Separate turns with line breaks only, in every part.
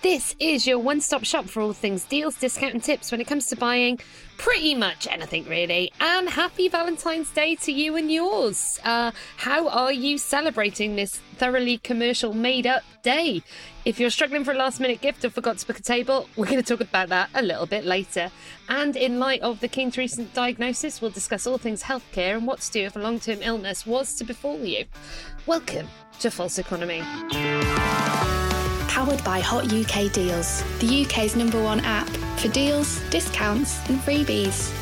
This is your one stop shop for all things deals, discount, and tips when it comes to buying pretty much anything, really. And happy Valentine's Day to you and yours. Uh, how are you celebrating this thoroughly commercial, made up day? If you're struggling for a last minute gift or forgot to book a table, we're going to talk about that a little bit later. And in light of the King's recent diagnosis, we'll discuss all things healthcare and what to do if a long term illness was to befall you. Welcome to False Economy
powered by Hot UK Deals, the UK's number one app for deals, discounts, and freebies.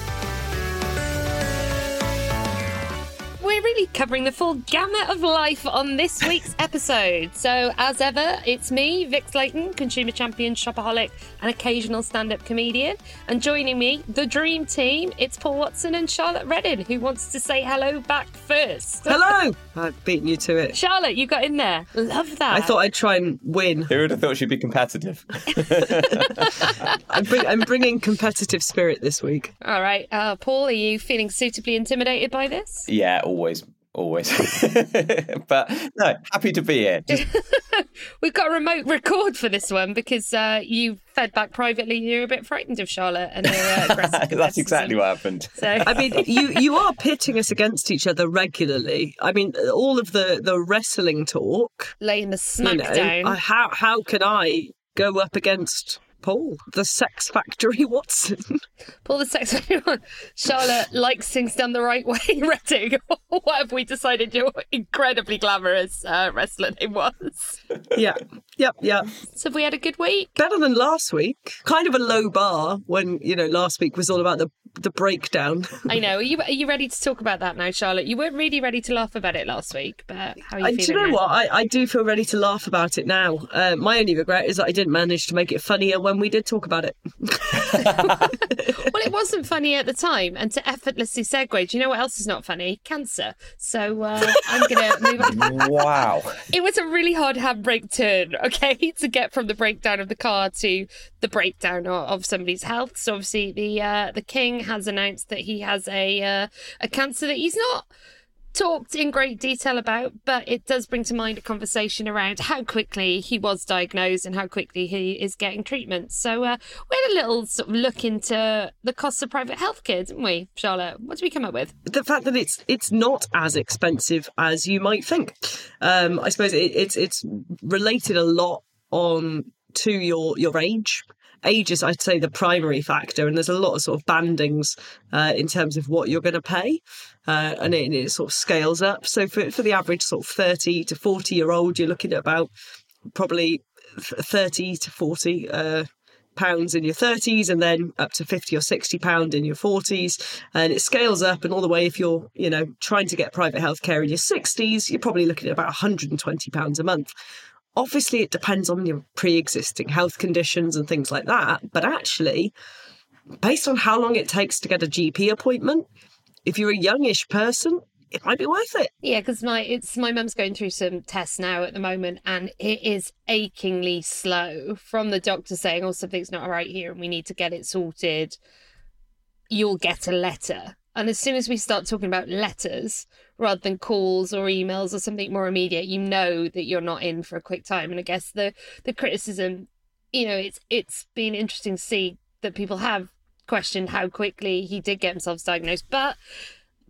Really covering the full gamut of life on this week's episode. So, as ever, it's me, Vix Leyton, consumer champion, shopaholic, and occasional stand up comedian. And joining me, the dream team, it's Paul Watson and Charlotte Redden, who wants to say hello back first.
Hello! I've beaten you to it.
Charlotte, you got in there. Love that.
I thought I'd try and win.
Who would have thought she'd be competitive?
I'm, bring, I'm, bringing competitive spirit this week.
All right. Uh, Paul, are you feeling suitably intimidated by this?
Yeah, always always. but no, happy to be here.
We've got a remote record for this one because uh, you fed back privately. You're a bit frightened of Charlotte and her uh,
That's exactly what happened.
So
I mean, you you are pitting us against each other regularly. I mean, all of the the wrestling talk,
laying the smackdown.
You know, how how can I go up against Paul, the Sex Factory Watson.
Paul, the Sex Factory Watson. Charlotte likes things done the right way, Redding. what have we decided your incredibly glamorous uh, wrestler name was?
yeah, yep, yeah.
So have we had a good week?
Better than last week. Kind of a low bar when, you know, last week was all about the the breakdown.
I know. Are you are you ready to talk about that now, Charlotte? You weren't really ready to laugh about it last week, but how are you
uh,
feeling?
Do you know
now?
what? I, I do feel ready to laugh about it now. Uh, my only regret is that I didn't manage to make it funnier when we did talk about it.
well, it wasn't funny at the time, and to effortlessly segue, do you know what else is not funny? Cancer. So uh, I'm gonna move on.
Wow.
It was a really hard handbrake turn, okay, to get from the breakdown of the car to the breakdown of, of somebody's health. So obviously the uh, the king has announced that he has a uh, a cancer that he's not talked in great detail about, but it does bring to mind a conversation around how quickly he was diagnosed and how quickly he is getting treatment. So uh, we had a little sort of look into the costs of private healthcare, didn't we, Charlotte? What did we come up with?
The fact that it's it's not as expensive as you might think. Um, I suppose it, it's it's related a lot on to your your age age is, I'd say, the primary factor, and there's a lot of sort of bandings uh, in terms of what you're going to pay, uh, and it, it, sort of scales up. So for for the average sort of 30 to 40 year old, you're looking at about probably 30 to 40. Uh, pounds in your 30s and then up to 50 or 60 pound in your 40s and it scales up and all the way if you're you know trying to get private healthcare in your 60s you're probably looking at about 120 pounds a month Obviously, it depends on your pre existing health conditions and things like that. But actually, based on how long it takes to get a GP appointment, if you're a youngish person, it might be worth it.
Yeah, because my it's my mum's going through some tests now at the moment, and it is achingly slow from the doctor saying, "Oh, something's not right here, and we need to get it sorted." You'll get a letter, and as soon as we start talking about letters, rather than calls or emails or something more immediate, you know that you're not in for a quick time. And I guess the the criticism, you know, it's it's been interesting to see that people have questioned how quickly he did get himself diagnosed, but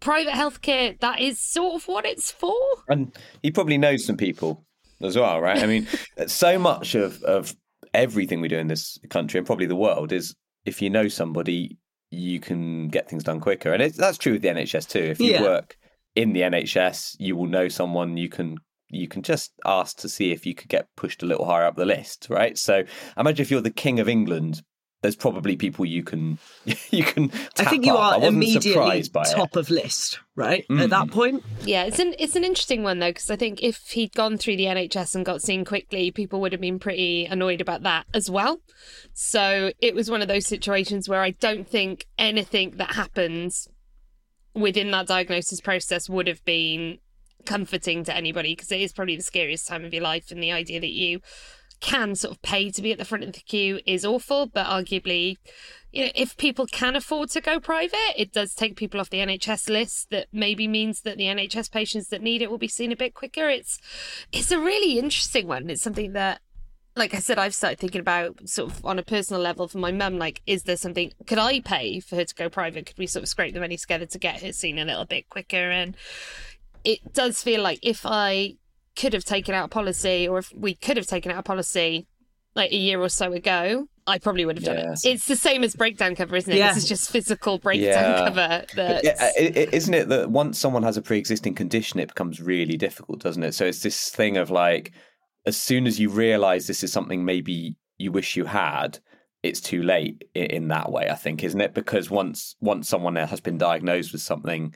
private healthcare that is sort of what it's for.
And he probably knows some people as well, right? I mean, so much of of everything we do in this country and probably the world is if you know somebody, you can get things done quicker, and that's true with the NHS too. If you yeah. work in the NHS, you will know someone you can you can just ask to see if you could get pushed a little higher up the list, right? So imagine if you're the king of England, there's probably people you can you can. I
think you
up.
are immediately top
it.
of list, right? Mm. At that point,
yeah, it's an it's an interesting one though because I think if he'd gone through the NHS and got seen quickly, people would have been pretty annoyed about that as well. So it was one of those situations where I don't think anything that happens within that diagnosis process would have been comforting to anybody because it is probably the scariest time of your life and the idea that you can sort of pay to be at the front of the queue is awful but arguably you know if people can afford to go private it does take people off the NHS list that maybe means that the NHS patients that need it will be seen a bit quicker it's it's a really interesting one it's something that like I said, I've started thinking about sort of on a personal level for my mum, like, is there something, could I pay for her to go private? Could we sort of scrape the money together to get her seen a little bit quicker? And it does feel like if I could have taken out a policy or if we could have taken out a policy like a year or so ago, I probably would have done
Yes.
it. It's the same as breakdown cover, isn't it?
Yeah.
This is just physical breakdown
Yeah.
cover. That
Yeah, i- i- isn't it that once someone has a pre-existing condition, it becomes really difficult, doesn't it? So it's this thing of like, as soon as you realise this is something maybe you wish you had, it's too late i- in that way. I think, isn't it? Because once once someone has been diagnosed with something,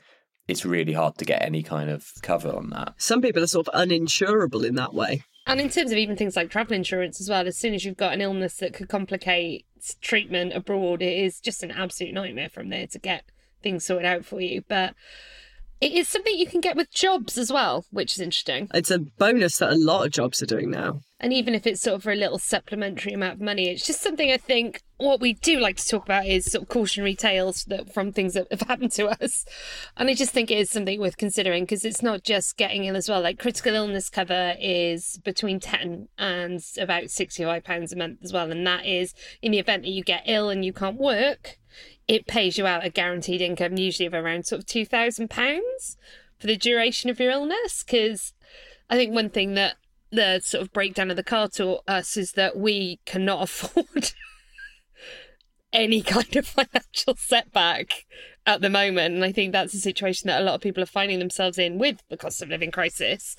it's really hard to get any kind of cover on that.
Some people are sort of uninsurable in that way.
And in terms of even things like travel insurance as well, as soon as you've got an illness that could complicate treatment abroad, it is just an absolute nightmare from there to get things sorted out for you. But it is something you can get with jobs as well, which is interesting.
It's a bonus that a lot of jobs are doing now.
And even if it's sort of for a little supplementary amount of money, it's just something I think what we do like to talk about is sort of cautionary tales that from things that have happened to us. And I just think it is something worth considering because it's not just getting ill as well. Like critical illness cover is between 10 and about £65 a month as well. And that is in the event that you get ill and you can't work, it pays you out a guaranteed income, usually of around sort of £2,000 for the duration of your illness. Because I think one thing that the sort of breakdown of the car taught us is that we cannot afford any kind of financial setback at the moment. And I think that's a situation that a lot of people are finding themselves in with the cost of living crisis.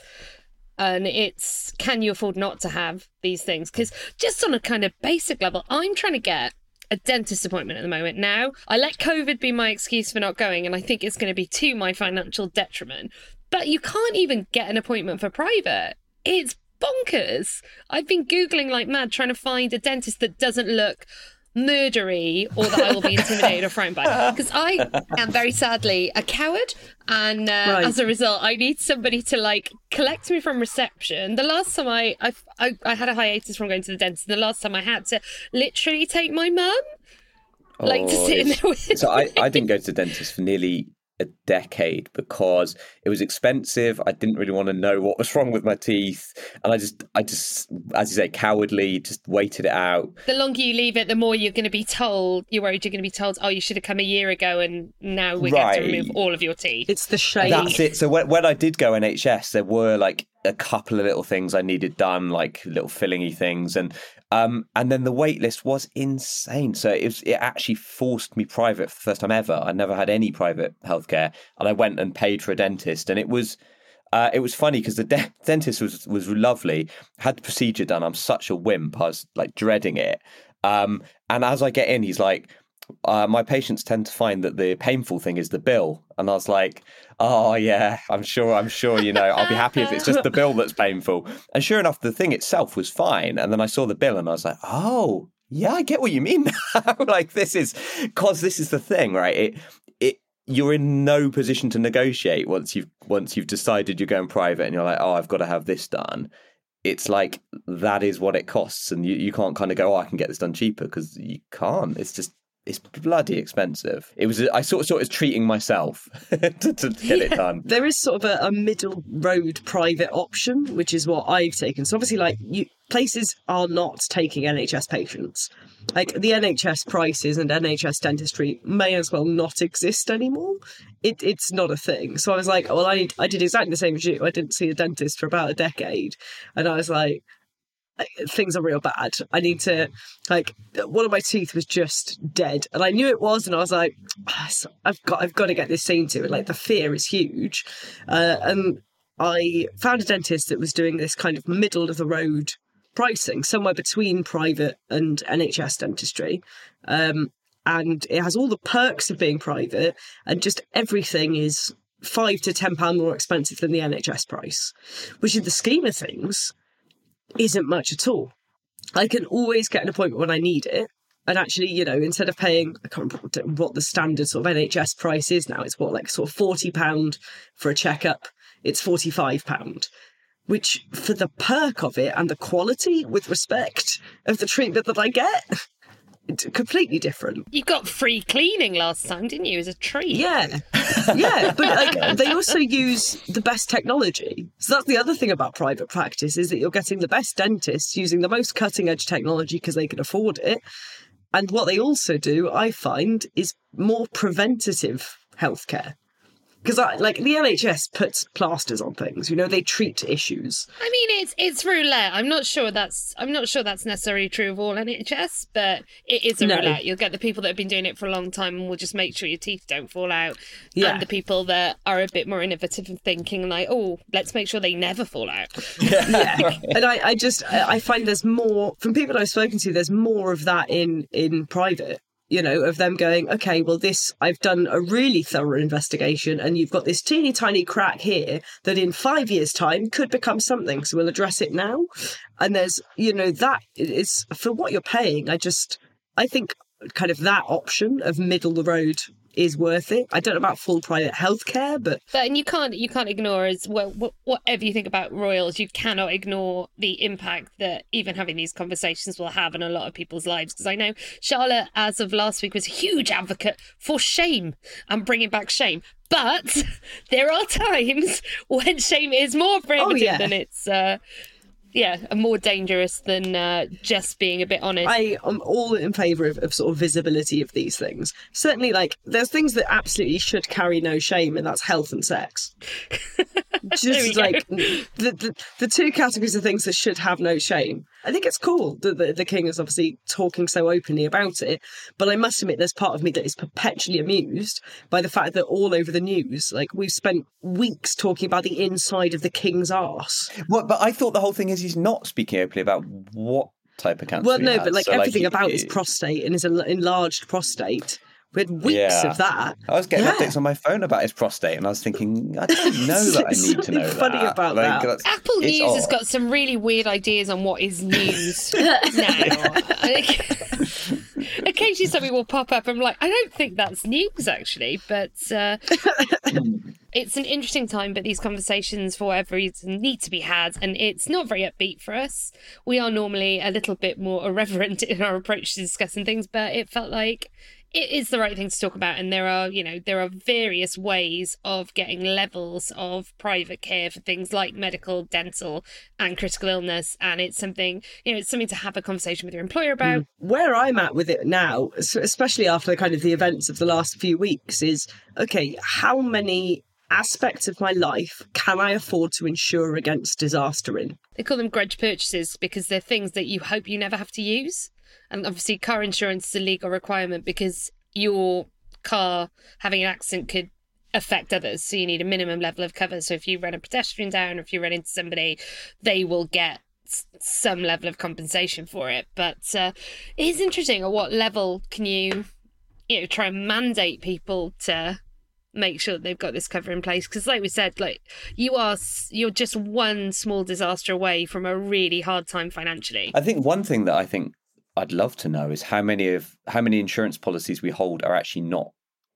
And it's can you afford not to have these things? Because just on a kind of basic level, I'm trying to get a dentist appointment at the moment. Now, I let COVID be my excuse for not going, and I think it's going to be to my financial detriment. But you can't even get an appointment for private. It's bonkers. I've been Googling like mad trying to find a dentist that doesn't look murdery or that I will be intimidated or frightened by. Because I am very sadly a coward. And uh,
Right.
as a result, I need somebody to like collect me from reception. The last time I, I, I, I had a hiatus from going to the dentist, the last time I had to literally take my mum. Like to
Oh,
sit in there with
so I, I didn't go to the dentist for nearly a decade because it was expensive. I didn't really want to know what was wrong with my teeth, and I just, I just, as you say, cowardly, just waited it out.
the longer you leave it, the more you're going to be told. You're worried you're going to be told, "Oh, you should have come a year ago," and now we're going to remove all of your teeth.
It's the shame.
That's it. So when, when I did go NHS, there were like a couple of little things I needed done, like little fillingy things, and um, and then the wait list was insane. So it was, it actually forced me private for the first time ever. I never had any private healthcare, and I went and paid for a dentist, and it was. Uh, it was funny because the de- dentist was was lovely. Had the procedure done. I'm such a wimp. I was like dreading it. Um, and as I get in, he's like, uh, "My patients tend to find that the painful thing is the bill." And I was like, "Oh yeah, I'm sure. I'm sure. You know, I'll be happy if it's just the bill that's painful." And sure enough, the thing itself was fine. And then I saw the bill, and I was like, "Oh." Yeah, I get what you mean. like this is because this is the thing, right? It you're in no position to negotiate once you've once you've decided you're going private and you're like, oh, I've got to have this done. It's like that is what it costs, and you, you can't kind of go, oh, I can get this done cheaper because you can't. It's just it's bloody expensive. It was I sort of sort of treating myself to, to get it done.
there is sort of a, a middle road private option, which is what I've taken. So obviously, like you, places are not taking NHS patients. Like the NHS prices and NHS dentistry may as well not exist anymore. It, it's not a thing. So I was like, well, I I did exactly the same as you. I didn't see a dentist for about a decade, and I was like, things are real bad. I need to like one of my teeth was just dead, and I knew it was, and I was like, "Ah, I've got I've got to get this seen to. And like the fear is huge, uh, and I found a dentist that was doing this kind of middle of the road pricing, somewhere between private and NHS dentistry. Um, and it has all the perks of being private, and just everything is five to ten pound more expensive than the NHS price, which in the scheme of things isn't much at all. I can always get an appointment when I need it. And actually, you know, instead of paying, I can't remember what- the standard sort of NHS price is now. It's what, like sort of £40 for a checkup. It's £45, which for the perk of it and the quality with respect of the treatment that I get, completely different.
You got free cleaning last time, didn't you? As a treat.
Yeah, yeah, but like they also use the best technology. So that's the other thing about private practice is that you're getting the best dentists using the most cutting edge technology because they can afford it. And what they also do, I find, is more preventative healthcare because like the NHS puts plasters on things. You know, they treat issues.
I mean, it's it's roulette. I'm not sure that's I'm not sure that's necessarily true of all NHS, but it is a
No.
roulette. You'll get the people that have been doing it for a long time and will just make sure your teeth don't fall out,
Yeah.
and the people that are a bit more innovative and thinking like, oh, let's make sure they never fall out.
yeah and I, I just I find there's more from people I've spoken to there's more of that in in private you know of them going okay well this I've done a really thorough investigation and you've got this teeny tiny crack here that in five years time could become something so we'll address it now. And there's you know that is for what you're paying I just I think kind of that option of middle the road is worth it I don't know about full private healthcare but
But and you can't you can't ignore as well whatever you think about royals, you cannot ignore the impact that even having these conversations will have in a lot of people's lives. Because I know Charlotte, as of last week, was a huge advocate for shame and bringing back shame. But there are times when shame is more prohibitive
yeah.
than it's. Uh, yeah, and more dangerous than uh, just being a bit honest.
I am all in favour of, of sort of visibility of these things. Certainly, like there's things that absolutely should carry no shame, and that's health and sex.
There we
Just like the, the the two categories of things that should have no shame. I think it's cool that the, the king is obviously talking so openly about it, but I must admit there's part of me that is perpetually amused by the fact that all over the news, like we've spent weeks talking about the inside of the king's arse.
Well, but I thought the whole thing is he's not speaking openly about what type of cancer.
Well,
he
no,
has.
but like
So,
everything
he-
about his prostate and his enlarged prostate. We had weeks
Yeah.
of that.
I was getting
Yeah.
updates on my phone about his prostate, and I was thinking, I don't know that I need to know
something funny
that.
about
Like,
that.
that's-
Apple
it's
News has got some really weird ideas on what is news now. Occasionally something will pop up. I'm like, I don't think that's news actually, but uh, it's an interesting time. But these conversations, for whatever reason, need to be had, and it's not very upbeat for us. We are normally a little bit more irreverent in our approach to discussing things, but it felt like it is the right thing to talk about and there are you know there are various ways of getting levels of private care for things like medical dental and critical illness. And it's something you know it's something to have a conversation with your employer about. Mm.
Where I'm at with it now, especially after the kind of the events of the last few weeks, is okay, how many aspects of my life can I afford to insure against disaster in?
they call them grudge purchases because they're things that you hope you never have to use and obviously car insurance is a legal requirement because your car having an accident could affect others. So you need a minimum level of cover. So if you run a pedestrian down or if you run into somebody they will get some level of compensation for it. But uh, it is interesting at what level can you you know try and mandate people to make sure they've got this cover in place. Because like we said like you are you're just one small disaster away from a really hard time financially.
I think one thing that I think I'd love to know is how many of how many insurance policies we hold are actually not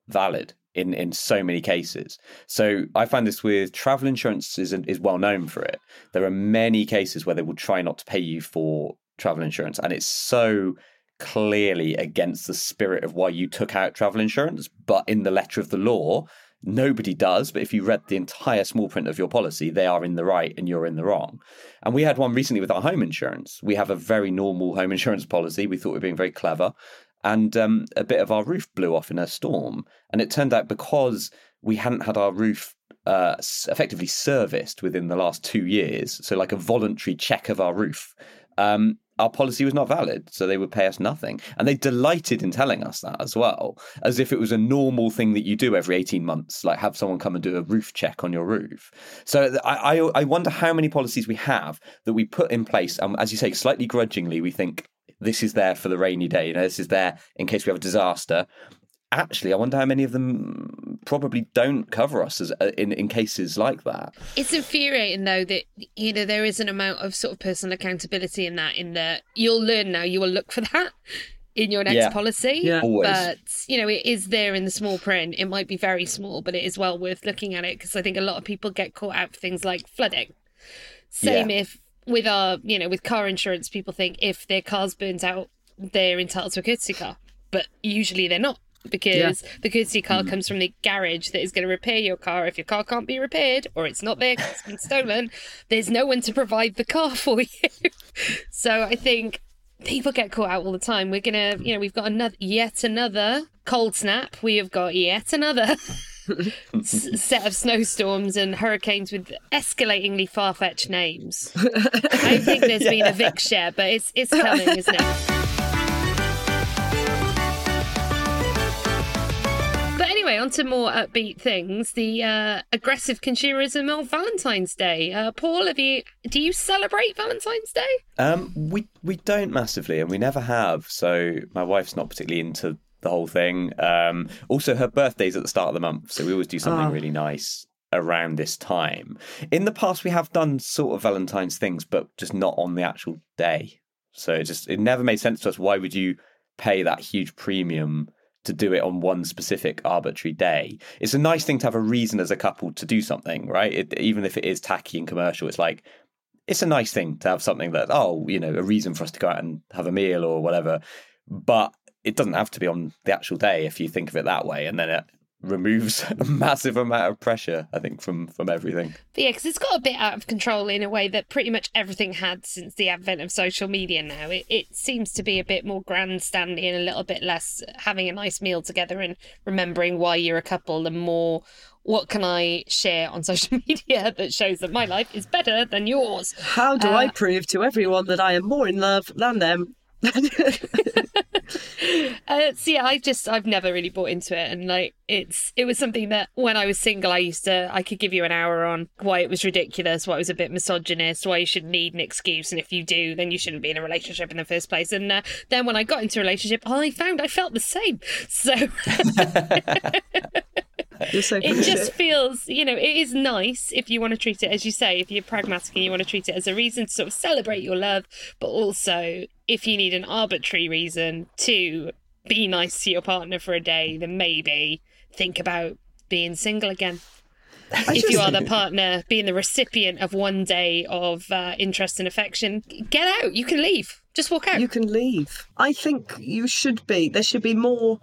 valid in in so many cases. So I find this with travel insurance is is well known for it. There are many cases where they will try not to pay you for travel insurance, and it's so clearly against the spirit of why you took out travel insurance. But in the letter of the law, nobody does. But if you read the entire small print of your policy, they are in the right and you're in the wrong. And we had one recently with our home insurance. We have a very normal home insurance policy. We thought we were being very clever. And um, a bit of our roof blew off in a storm. And it turned out because we hadn't had our roof uh, effectively serviced within the last two years, so like a voluntary check of our roof, um, our policy was not valid. So they would pay us nothing. And they delighted in telling us that as well, as if it was a normal thing that you do every 18 months, like have someone come and do a roof check on your roof. So I, I, I wonder how many policies we have that we put in place. And as you say, slightly grudgingly, we think this is there for the rainy day. You know, this is there in case we have a disaster. Actually, I wonder how many of them probably don't cover us as, uh, in in cases like that.
It's infuriating though that you know there is an amount of sort of personal accountability in that. In that you'll learn now, you will look for that in your next
Yeah.
policy.
Yeah.
Always.
But you know it is there in the small print. It might be very small, but it is well worth looking at it because I think a lot of people get caught out for things like flooding. Same
Yeah.
if with our you know with car insurance, people think if their car's burnt out they're entitled to a courtesy car, but usually they're not because the courtesy car hmm. comes from the garage that is going to repair your car. If your car can't be repaired or it's not there it's been stolen, there's no one to provide the car for you. so I think people get caught out all the time. We're gonna, you know, we've got another, yet another cold snap. We have got yet another s- set of snowstorms and hurricanes with escalatingly far-fetched names. I think there's been a Vic share, but it's it's coming, isn't it? Anyway, on to more upbeat things. The uh, aggressive consumerism of Valentine's Day. Uh, Paul, have you? Do you celebrate Valentine's Day?
Um, we we don't massively, and we never have. So my wife's not particularly into the whole thing. Um, also, her birthday's at the start of the month, so we always do something
Oh.
really nice around this time. In the past, we have done sort of Valentine's things, but just not on the actual day. So it just it never made sense to us. Why would you pay that huge premium? To do it on one specific arbitrary day, it's a nice thing to have a reason as a couple to do something, right? It, even if it is tacky and commercial, it's like it's a nice thing to have something that oh you know a reason for us to go out and have a meal or whatever. But it doesn't have to be on the actual day if you think of it that way. And then it removes a massive amount of pressure i think from from everything
But yeah, because it's got a bit out of control in a way that pretty much everything had since the advent of social media now. It, it seems to be a bit more grandstanding and a little bit less having a nice meal together and remembering why you're a couple and more what can I share on social media that shows that my life is better than yours.
How do I uh, prove to everyone that I am more in love than them?
Uh, so yeah, I just I've never really bought into it, and like it's it was something that when I was single, I used to I could give you an hour on why it was ridiculous, why it was a bit misogynist, why you shouldn't need an excuse, and if you do, then you shouldn't be in a relationship in the first place. And uh, then when I got into a relationship, I found I felt the same. So
so
it just feels, you know, it is nice if you want to treat it as you say, if you're pragmatic and you want to treat it as a reason to sort of celebrate your love, but also if you need an arbitrary reason to be nice to your partner for a day, then maybe think about being single again. if you are the partner, being the recipient of one day of uh, interest and affection, get out. You can leave. Just walk out.
you can leave. I think you should be. There should be more,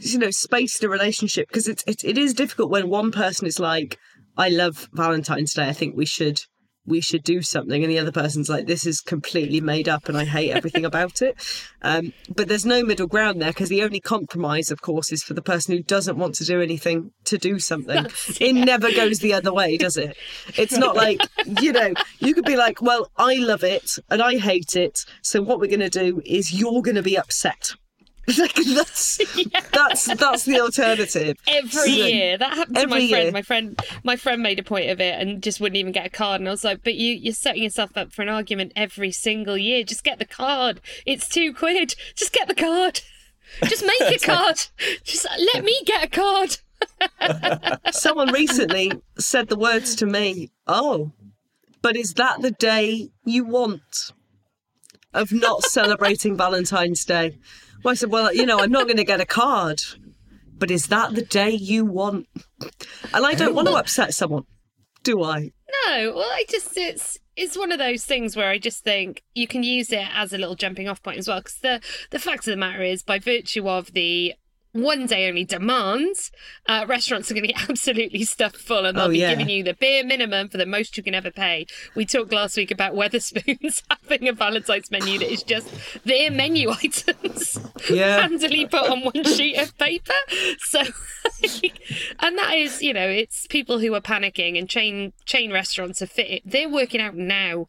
you know, space in a relationship because it's it, it is difficult when one person is like, "I love Valentine's Day. I think we should we should do something," and the other person's like, "This is completely made up, and I hate everything about it." Um, but there's no middle ground there because the only compromise, of course, is for the person who doesn't want to do anything to do something. It never goes the other way, does it? It's not like you know you could be like, "Well, I love it and I hate it, so what we're going to do is you're going to be upset." that's that's that's the alternative.
every
So-
year. That happened to my friend.
year.
My friend, my friend made a point of it and just wouldn't even get a card. And I was like, "But you, you're setting yourself up for an argument every single year. Just get the card. It's two quid. Just get the card. Just make a card. Just let me get a card."
Someone recently said the words to me, "Oh, but is that the day you want of not celebrating Valentine's Day?" Well, I said, "Well, you know, I'm not going to get a card, but is that the day you want?" And I don't want to upset someone, do I?
No, well, I just it's it's one of those things where I just think you can use it as a little jumping off point as well. Because the the fact of the matter is, by virtue of the one day only demands, uh, restaurants are going to get absolutely stuffed full, and they'll
Oh,
be
yeah.
giving you the bare minimum for the most you can ever pay. We talked last week about Wetherspoons having a Valentine's menu that is just their menu items
Yeah.
handily put on one sheet of paper. So, and that is, you know, it's people who are panicking and chain chain restaurants are fit. They're working out now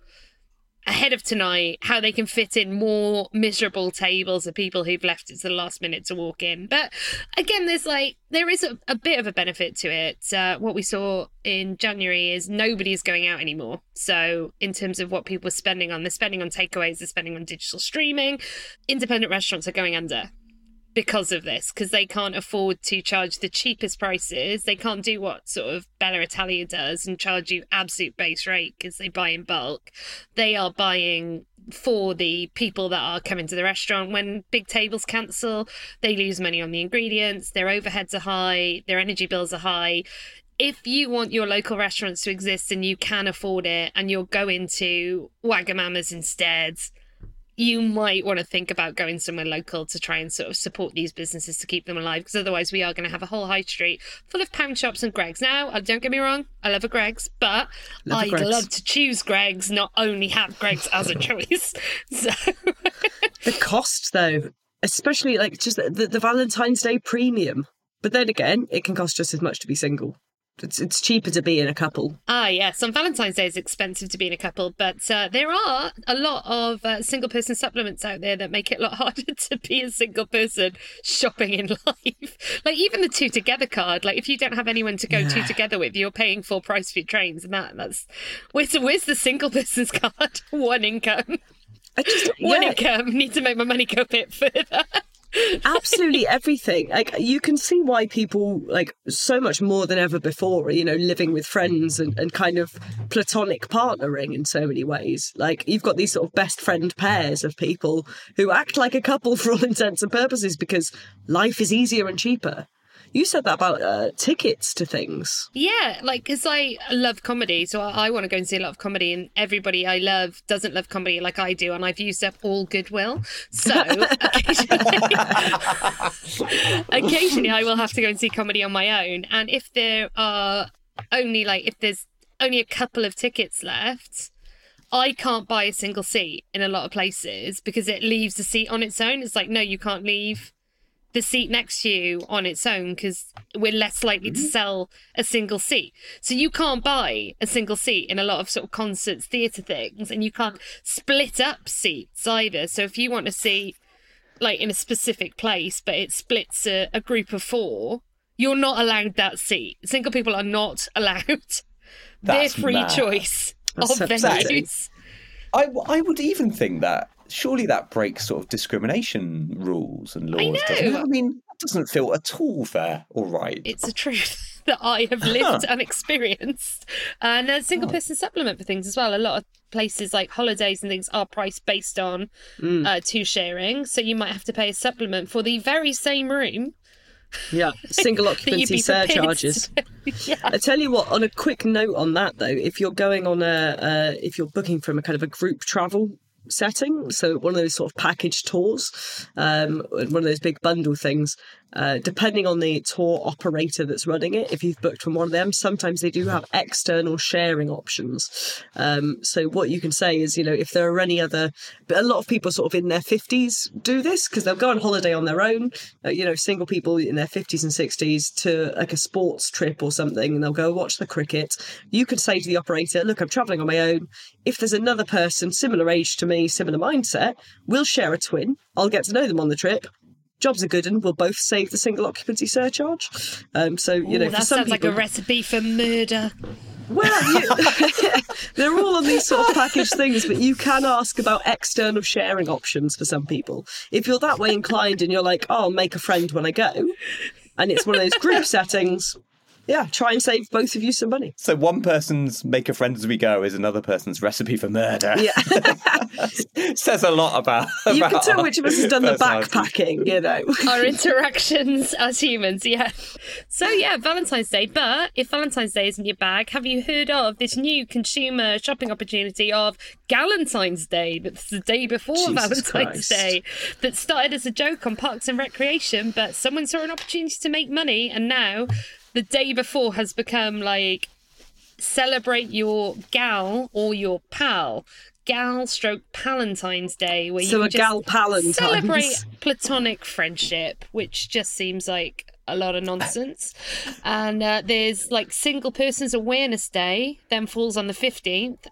ahead of tonight how they can fit in more miserable tables of people who've left it to the last minute to walk in. But again, there's like there is a, a bit of a benefit to it. Uh, what we saw in January is nobody's going out anymore. So in terms of what people are spending on, they're spending on takeaways, they're spending on digital streaming. Independent restaurants are going under because of this because they can't afford to charge the cheapest prices. They can't do what sort of bella italia does and charge you absolute base rate because they buy in bulk. They are buying for the people that are coming to the restaurant. When big tables cancel they lose money on the ingredients their overheads are high their energy bills are high. If you want your local restaurants to exist and you can afford it and you're going to wagamama's instead you might want to think about going somewhere local to try and sort of support these businesses to keep them alive because otherwise we are going to have a whole high street full of pound shops and Greggs. Now, uh, don't get me wrong, I love a Greggs, but
Love
I'd love to choose Greggs, not only have Greggs as a choice. So
The cost, though, especially like just the, the Valentine's Day premium. But then again, it can cost just as much to be single. It's it's cheaper to be in a couple.
Ah, yes. On Valentine's Day, it's expensive to be in a couple, but uh, there are a lot of uh, single person supplements out there that make it a lot harder to be a single person shopping in life. like even the two together card. Like if you don't have anyone to go two together with, you're paying full price for your trains, and that that's where's where's the single person's card? One income,
I just
one
yeah,
income. Need to make my money go a bit further.
Absolutely everything. Like you can see why people like so much more than ever before. You know, living with friends and, and kind of platonic partnering in so many ways. Like you've got these sort of best friend pairs of people who act like a couple for all intents and purposes because life is easier and cheaper. You said that about uh, tickets to things.
Yeah, like because I love comedy, so I, I want to go and see a lot of comedy, and everybody I love doesn't love comedy like I do, and I've used up all goodwill. So occasionally, occasionally I will have to go and see comedy on my own, and if there are only like if there's only a couple of tickets left. I can't buy a single seat in a lot of places because it leaves the seat on its own. It's like, no, you can't leave the seat next to you on its own because we're less likely to mm-hmm. sell a single seat. So you can't buy a single seat in a lot of sort of concerts, theatre things, and you can't split up seats either. So if you want a seat like in a specific place, but it splits a, a group of four, you're not allowed that seat. Single people are not allowed their free
mad.
choice
That's
of venues.
I, I would even think that surely that breaks sort of discrimination rules and laws. Doesn't
know.
I mean, that doesn't feel at all fair or right.
It's a truth that I have lived and experienced. And a single person supplement for things as well. A lot of places like holidays and things are priced based on uh, two sharing. So you might have to pay a supplement for the very same room
Yeah, single occupancy surcharges.
to- yeah.
I tell you what, on a quick note on that though, if you're going on a, uh, if you're booking from a kind of a group travel setting, so one of those sort of package tours, um, one of those big bundle things, uh, depending on the tour operator that's running it, if you've booked from one of them, sometimes they do have external sharing options. Um, so what you can say is, you know, if there are any other, but a lot of people sort of in their 50s do this because they'll go on holiday on their own, uh, you know, single people in their 50s and 60s to like a sports trip or something, and they'll go watch the cricket. You could say to the operator, look, I'm traveling on my own. If there's another person similar age to me, similar mindset, we'll share a twin. I'll get to know them on the trip. Jobs are good and we'll both save the single occupancy surcharge. Um, so, you know,
Ooh,
for
that sounds like a recipe for murder.
well, you, they're all on these sort of package things, but you can ask about external sharing options for some people. If you're that way inclined and you're like, oh, I'll make a friend when I go, and it's one of those group settings, yeah, try and save both of you some money.
So one person's make a friend as we go is another person's recipe for murder.
Yeah,
Says a lot about.
you can tell which of us has done the backpacking, you know.
Our interactions as humans, yeah. So, yeah, Valentine's Day. But if Valentine's Day isn't your bag, have you heard of this new consumer shopping opportunity of Galentine's Day? That's the day before
Jesus
Valentine's
Christ.
Day. That started as a joke on Parks and Recreation, but someone saw an opportunity to make money, and now the day before has become like celebrate your gal or your pal. Gal stroke Palentine's Day, where
So
you
a
just
gal Palentine's.
celebrate platonic friendship, which just seems like a lot of nonsense. and uh, there's like Single Persons Awareness Day, then falls on the 15th.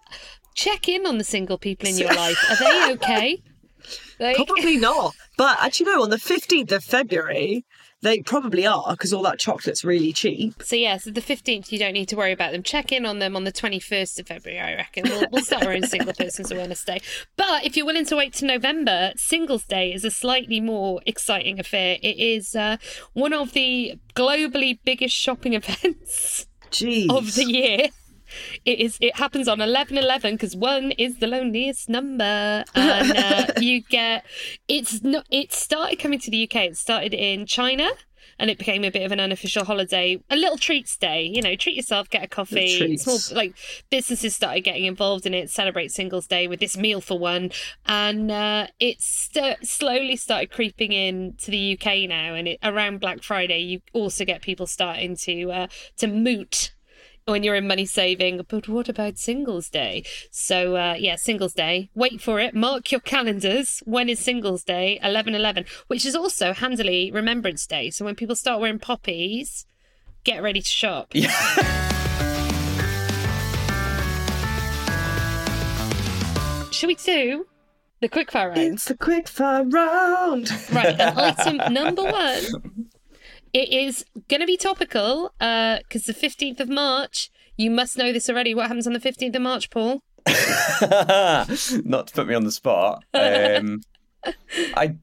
Check in on the single people in your life. Are they okay? Like,
Probably not. But actually, no, on the 15th of February, they probably are because all that chocolate's really cheap.
so, yeah, so the 15th, you don't need to worry about them. Check in on them on the 21st of February, I reckon. We'll, we'll start our own Single Persons Awareness Day. But if you're willing to wait to November, Singles Day is a slightly more exciting affair. It is uh, one of the globally biggest shopping events.
Jeez.
of the year. It is. It happens on eleven eleven because one is the loneliest number, and uh, you get. It's not. It started coming to the UK. It started in China, and it became a bit of an unofficial holiday, a little treats day. You know, treat yourself, get a coffee. Small like businesses started getting involved in it. Celebrate Singles Day with this meal for one, and uh, it's st- slowly started creeping in to the UK now. And it, around Black Friday, you also get people starting to uh, to moot when you're in money saving. But what about Singles Day? So uh, yeah, Singles Day. Wait for it. Mark your calendars. When is Singles Day? Eleven eleven, which is also handily Remembrance Day. So when people start wearing poppies, get ready to shop. Yeah. Should we do the quickfire round?
It's the quick fire round.
Right, and item number one. It is going to be topical because the 15th of March, you must know this already. What happens on the 15th of March, Paul?
Not to put me on the spot. Um, I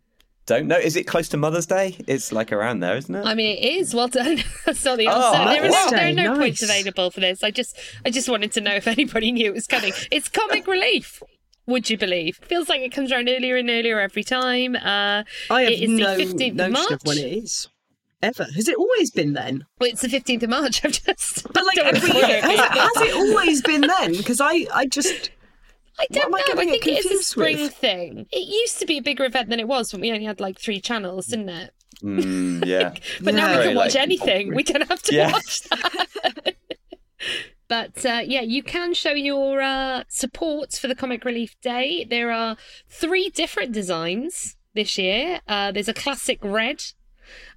don't know. Is it close to Mother's Day? It's like around there, isn't it?
I mean, it is. Well done. That's not the answer.
Oh,
there, are no,
Mother's
there are
Day,
no points available for this. I just, I just wanted to know if anybody knew it was coming. It's comic relief. Would you believe? Feels like it comes around earlier and earlier every time. Uh,
I have
it is
no
the 15th of March.
of when it is. Ever. Has it always been then?
Well, it's the 15th of March. I've just.
But like every year, has, has it always been then? Because I, I just
I don't
am I
know. I
getting
think it is a spring
with?
thing. It used to be a bigger event than it was when we only had like three channels, didn't it?
Mm, yeah.
But now we
Yeah.
can watch
Like-
anything. We don't have to
Yeah.
watch that. but uh, yeah, you can show your uh, support for the Comic Relief Day. There are three different designs this year. Uh, there's a classic red.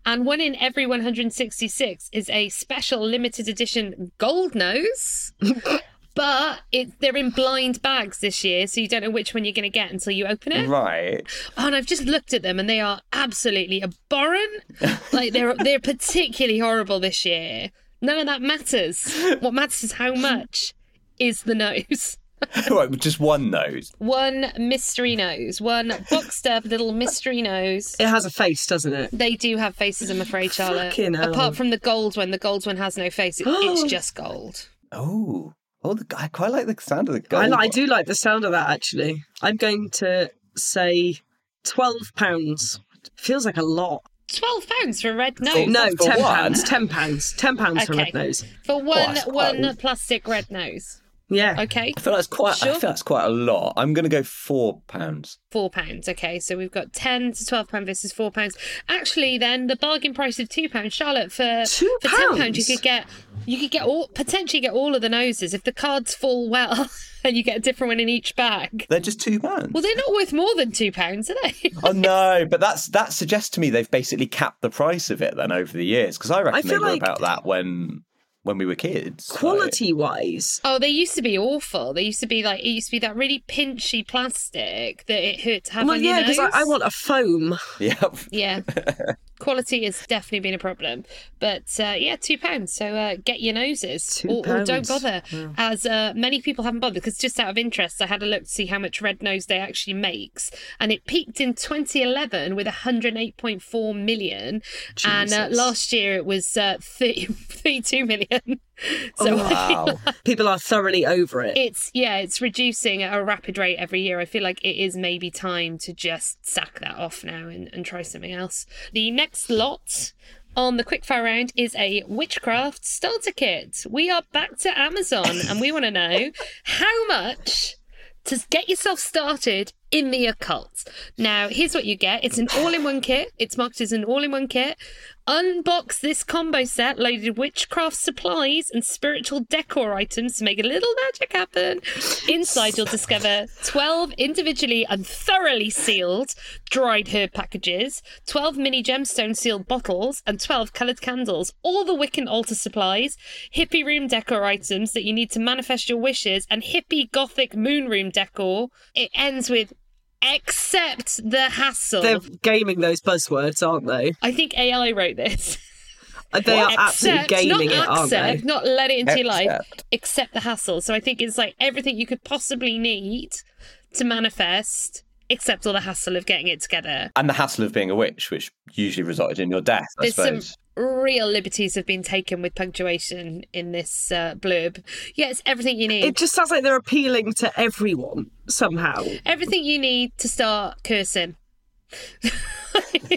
And one in every 166 is a special limited edition gold nose. but it, they're in blind bags this year, so you don't know which one you're going to get until you open it.
Right.
Oh, and I've just looked at them, and they are absolutely abhorrent. like they're they're particularly horrible this year. None of that matters. What matters is how much is the nose.
right, just one nose.
One mystery nose, one boxed up little mystery nose.
it has a face, doesn't it?
They do have faces, I'm afraid, Charlotte.
Fucking hell.
Apart from the gold one, the gold one has no face. It, it's just gold.
Oh. Oh, the, I quite like the sound of the gold.
I, li- I do like the sound of that actually. I'm going to say twelve pounds. Feels like a lot.
Twelve pounds for a red oh, nose.
No,
for
ten
one?
pounds. Ten pounds. Ten pounds for
Okay.
red nose.
For one
that's quite
one
a-
plastic red nose.
Yeah.
Okay.
I feel that's quite.
Sure.
I feel that's quite a lot. I'm going to go four pounds.
four pounds. Okay, so we've got ten to twelve pound versus four pounds. Actually, then the bargain price of two pounds, Charlotte, for
Two
for ten pounds, you could get you could get all potentially get all of the noses if the cards fall well, and you get a different one in each bag.
They're just two pounds.
Well, they're not worth more than two pounds, are they?
oh no, but that's that suggests to me they've basically capped the price of it then over the years because I reckon they
feel
were
like-
about that when when we were kids. like-
Quality wise,
oh, they used to be awful. They used to be like it used to be that really pinchy plastic that it hurt to have
well,
on
yeah,
your nose.
because I, I want a foam.
yeah.
Yeah. Quality has definitely been a problem. But uh, yeah, two pounds. So uh, get your noses. Or, or don't bother. As uh, many people haven't bothered because just out of interest, I had a look to see how much Red Nose Day actually makes. And it peaked in 2011 with 108.4 million. And uh, last year it was uh, 30, 32 million. So oh,
Wow.
People are thoroughly over it.
it's yeah, it's reducing at a rapid rate every year. I feel like it is maybe time to just sack that off now and, and try something else. The next lot on the quickfire round is a witchcraft starter kit. We are back to Amazon and we want to know how much to get yourself started in the occult. Now, here's what you get it's an all in one kit. It's marked as an all in one kit. Unbox this combo set loaded witchcraft supplies and spiritual decor items to make a little magic happen. Inside, you'll discover 12 individually and thoroughly sealed dried herb packages, 12 mini gemstone sealed bottles, and 12 coloured candles. All the Wiccan altar supplies, hippie room decor items that you need to manifest your wishes, and hippie gothic moon room decor. It ends with except the hassle.
They're gaming those buzzwords, aren't they?
I think AI wrote this.
Uh, they are absolutely gaming
not
it, aren't
accept,
they?
not let it into your life,
Accept.
accept the hassle. So I think it's like everything you could possibly need to manifest, except all the hassle of getting it together.
And the hassle of being a witch, which usually resulted in your death, I
There's
suppose.
some real liberties have been taken with punctuation in this uh, blurb. Yeah, it's everything you need.
It just sounds like they're appealing to everyone somehow.
everything you need to start cursing.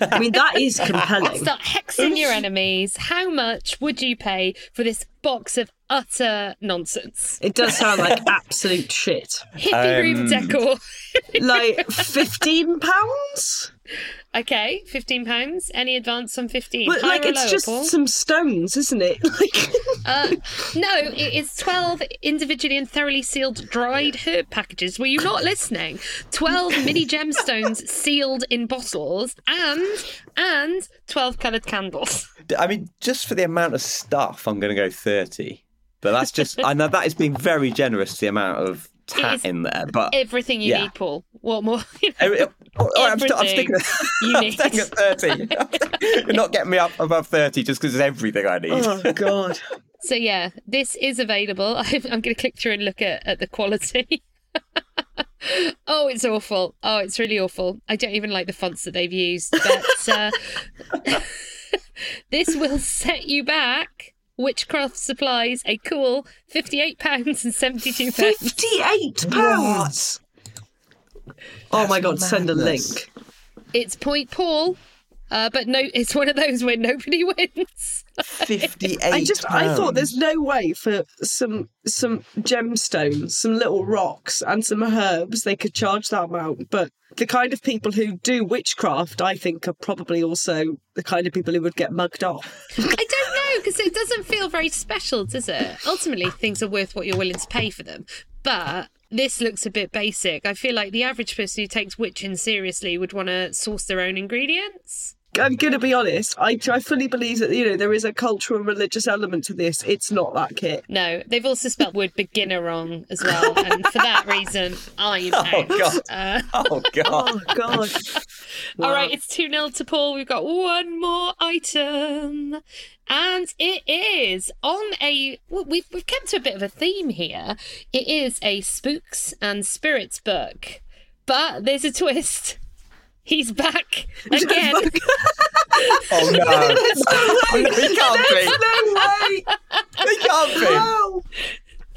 I mean, that is compelling.
Start hexing your enemies. How much would you pay for this box of utter nonsense?
It does sound like absolute shit.
Hippie room decor.
Like fifteen pounds.
Okay, fifteen pounds. Any advance on fifteen?
But
Higher
like, it's
lower,
just
Paul?
some stones, isn't it? Like,
Uh, no, it is 12 individually and thoroughly sealed dried herb packages. Were you not listening? 12 mini gemstones sealed in bottles and and 12 coloured candles.
I mean, just for the amount of stuff, I'm going to go 30. But that's just, I know that is being very generous to the amount of
It
tat
is
in there. But
Everything you
Yeah.
need, Paul. What more?
Oh, oh, I'm, st- I'm sticking at,
you
I'm sticking at 30. You're not getting me up above 30 just because it's everything I need.
oh god.
So yeah, this is available. I'm, I'm going to click through and look at, at the quality. oh, it's awful. Oh, it's really awful. I don't even like the fonts that they've used. But uh, this will set you back. Witchcraft supplies a cool fifty-eight pounds and seventy-two pence.
Fifty-eight pounds. Oh my god! Send a link.
It's Point Paul, uh, but no, it's one of those where nobody wins.
58
I just I thought there's no way for some some gemstones, some little rocks, and some herbs they could charge that amount. But the kind of people who do witchcraft, I think, are probably also the kind of people who would get mugged off.
I don't know because it doesn't feel very special, does it? Ultimately, things are worth what you're willing to pay for them. But this looks a bit basic. I feel like the average person who takes witching seriously would want to source their own ingredients.
I'm going to be honest. I, I fully believe that you know there is a cultural and religious element to this. It's not that kit.
No, they've also spelled word beginner wrong as well, and for that reason, I'm
Oh,
out.
God.
Uh,
Oh, God.
Oh god.
All right, it's 2 0 to Paul. We've got one more item. And it is on a. well, We've, we've kept to a bit of a theme here. It is a spooks and spirits book. But there's a twist. He's back again.
Oh, no. oh, no, he can't be.
no way.
He can't be.
No.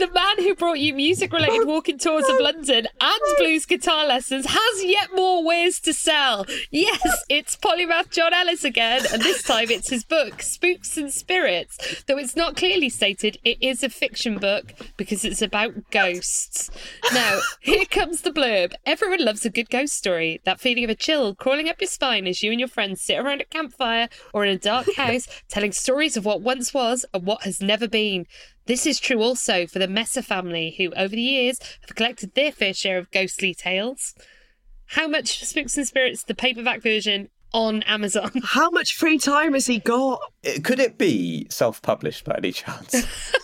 The man who brought you music related walking tours of London and blues guitar lessons has yet more wares to sell. Yes, it's Polymath John Ellis again, and this time it's his book, Spooks and Spirits. Though it's not clearly stated, it is a fiction book because it's about ghosts. Now, here comes the blurb. Everyone loves a good ghost story. That feeling of a chill crawling up your spine as you and your friends sit around a campfire or in a dark house telling stories of what once was and what has never been. This is true also for the Messer family, who over the years have collected their fair share of ghostly tales. How much Spooks and Spirits, the paperback version, on Amazon?
How much free time has he got?
Could it be self published by any chance?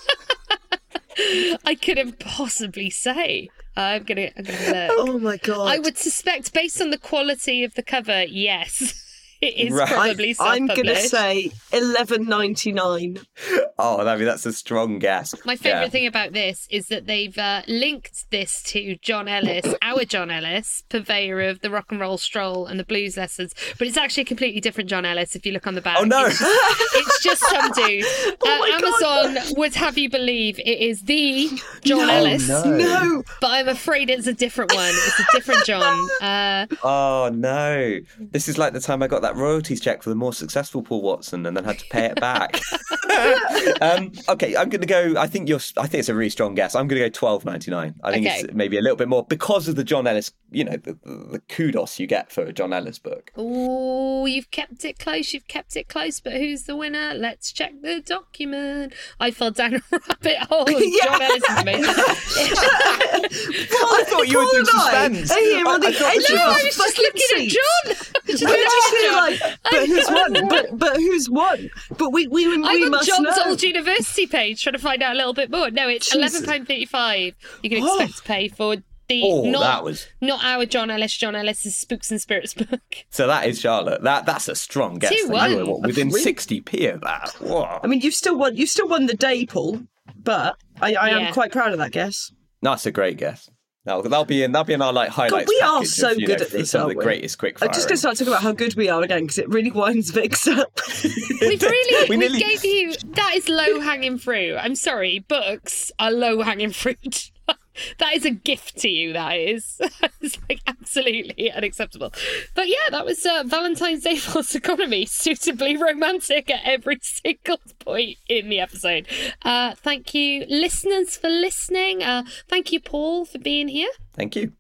I couldn't possibly say. I'm gonna, I'm gonna look.
Oh my god.
I would suspect, based on the quality of the cover, yes, it is
Right.
probably
I'm gonna say eleven ninety nine.
Oh, I mean, that's a strong guess.
My favourite
Yeah.
thing about this is that they've uh, linked this to John Ellis, our John Ellis, purveyor of the rock and roll stroll and the blues lessons. But it's actually a completely different John Ellis if you look on the back.
Oh, no.
It's just, it's just some dude. Uh,
my God.
Amazon would have you believe it is the John
No.
Ellis.
no.
No.
But I'm afraid it's a different one. It's a different John. Uh,
Oh no! This is like the time I got that royalties check for the more successful Paul Watson, and then had to pay it back. um, okay, I'm going to go. I think you're. I think it's a really strong guess. I'm going to go twelve ninety nine. I think
Okay.
it's maybe a little bit more because of the John Ellis. You know, the, the, kudos you get for a John Ellis book.
Oh, you've kept it close. You've kept it close. But who's the winner? Let's check the document. I fell down a rabbit hole.
Yeah.
John Ellis is information.
I thought you were doing suspense.
Are here on the
I you
of
were-
I
our
was just looking at. John. Just looking at John.
Like, but who's won? But, but who's won? But we we, we
I'm on
must
John's
know.
old university page trying to find out a little bit more. No, it's
Jesus.
eleven pound thirty five. You can oh. expect to pay for the
Oh,
not
that was-
not our John Ellis. John Ellis's Spooks and Spirits book.
So that is Charlotte. That that's a strong guess.
Two
that you were, what, within sixty p of that. Whoa.
I mean, you've still won. You've still won the day, Paul. But I, I
Yeah.
am quite proud of that guess.
That's a great guess. That'll, that'll be in. That'll be in our like highlights.
we are so
of, you
good
know,
at this,
Some of
aren't
the
we?
greatest quick
I'm just going to start talking about how good we are again because it really winds Vix up.
We've really
We
we,
nearly-
gave you that is low hanging fruit. I'm sorry, books are low hanging fruit. That is a gift to you. That is, it's like absolutely unacceptable. But yeah, that was uh, Valentine's Day False Economy, suitably romantic at every single point in the episode. Uh, thank you, listeners, for listening. Uh, thank you, Paul, for being here.
Thank you.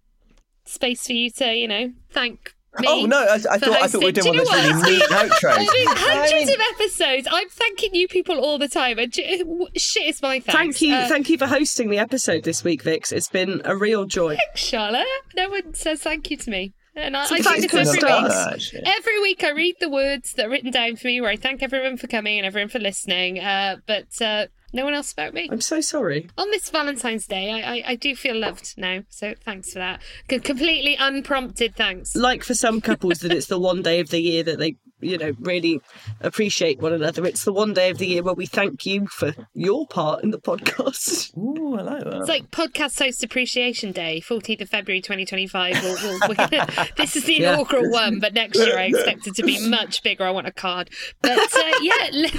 Space for you to, you know, thank me.
Oh no, I, I thought I thought we were
hosting.
doing
Do
one
you
of
know
those really
what?
neat outros.
I mean, hundreds of episodes. I'm thanking you people all the time. And shit is my thanks.
Thank you,
Uh,
thank you for hosting the episode this week, Vix. It's been a real joy.
Thanks, Charlotte. No one says thank you to me. And I, I
Sometimes
do
it's
this
good
every
stuff.
week. Every week I read the words that are written down for me where I thank everyone for coming and everyone for listening. Uh, but uh, no one else about me.
I'm so sorry.
On this Valentine's Day, I, I, I do feel loved now. So thanks for that. C- completely unprompted thanks.
Like for some couples, that it's the one day of the year that they, you know, really appreciate one another. It's the one day of the year where we thank you for your part in the podcast.
Ooh, I like that.
It's like Podcast Host Appreciation Day, 14th of February 2025. We'll, we'll, we're gonna, this is the
Yeah.
inaugural one, but next year I expect it to be much bigger. I want a card. But uh, yeah, li-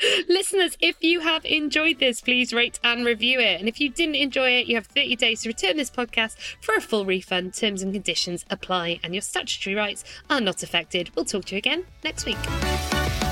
listeners, if you have enjoyed this, please rate and review it. And if you didn't enjoy it, you have 30 days to return this podcast for a full refund. Terms and conditions apply, and your statutory rights are not affected. We'll talk to you again next week.